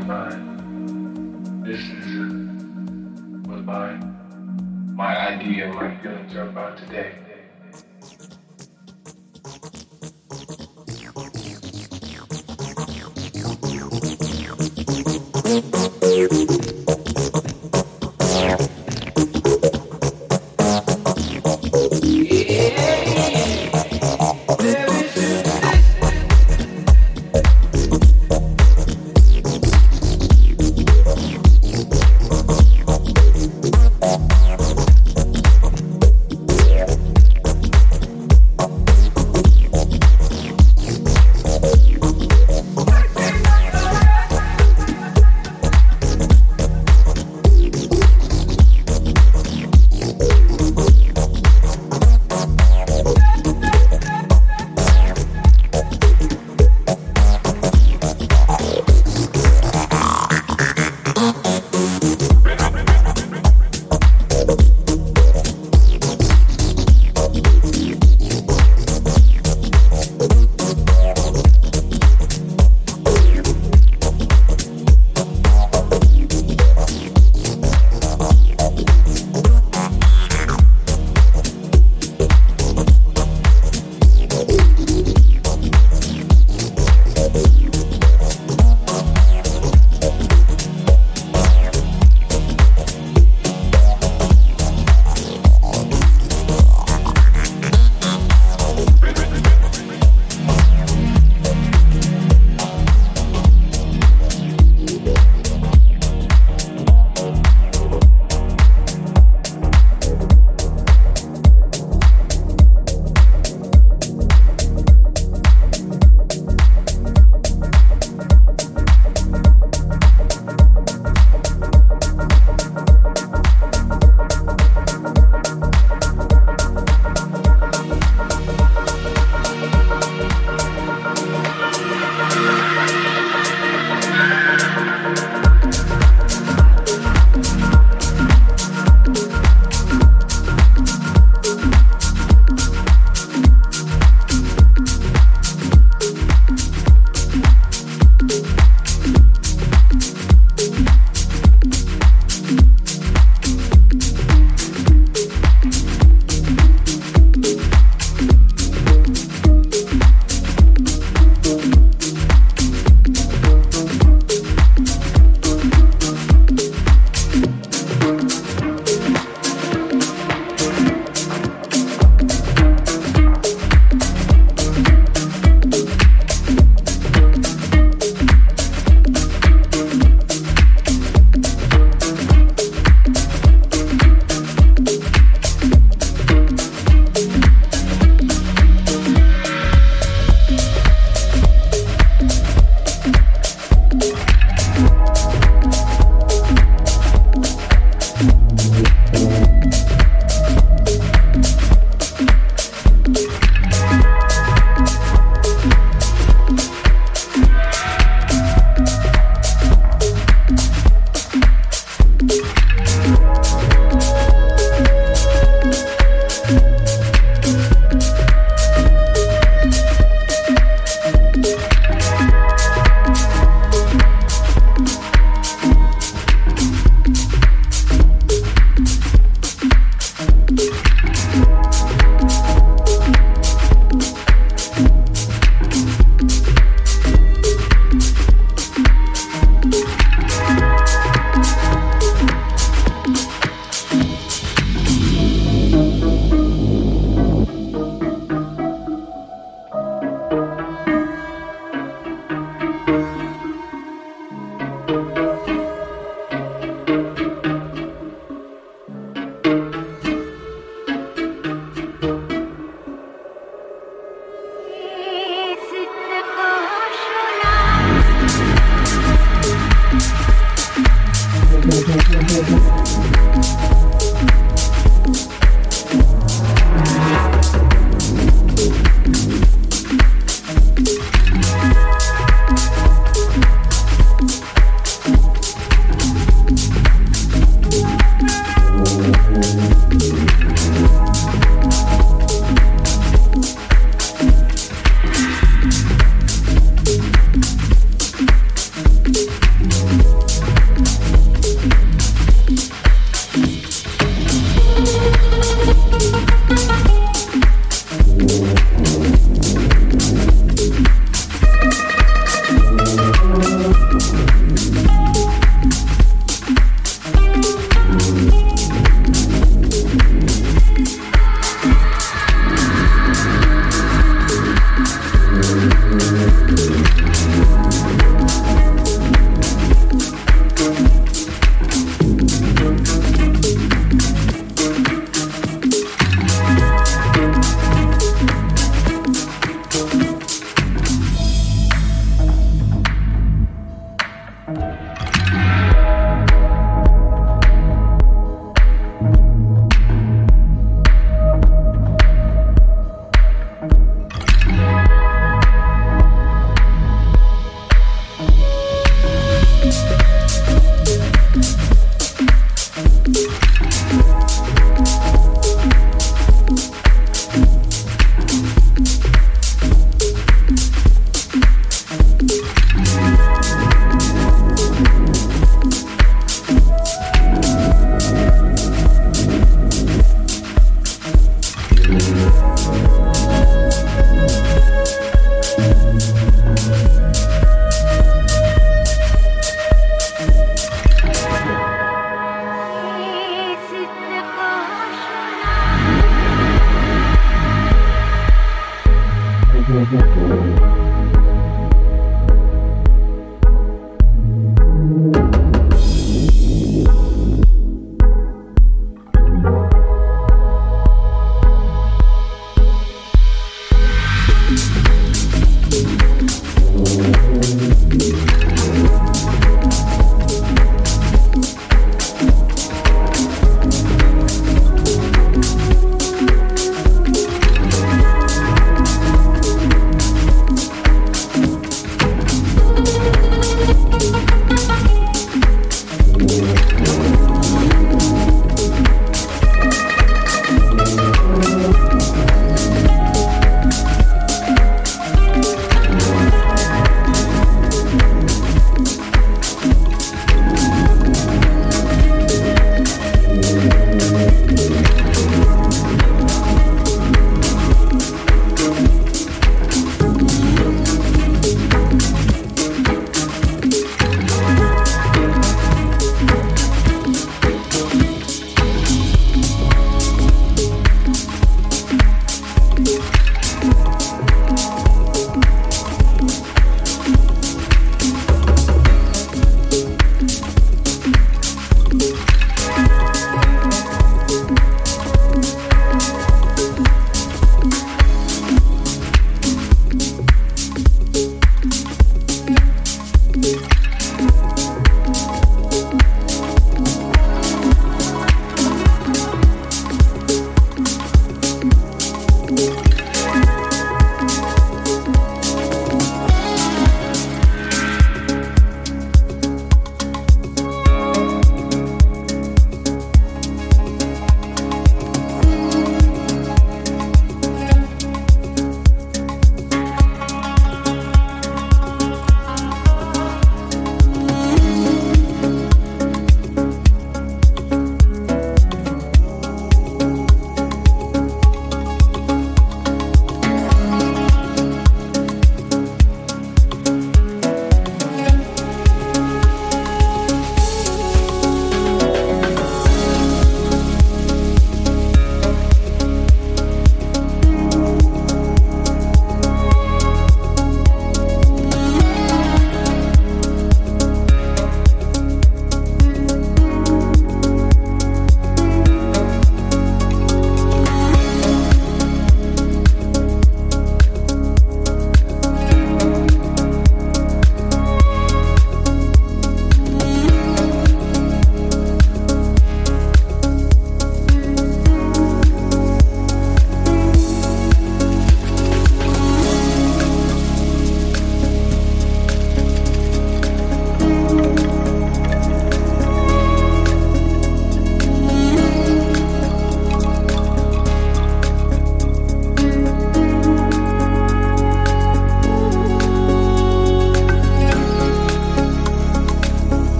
This is what my My idea, my feelings are about today.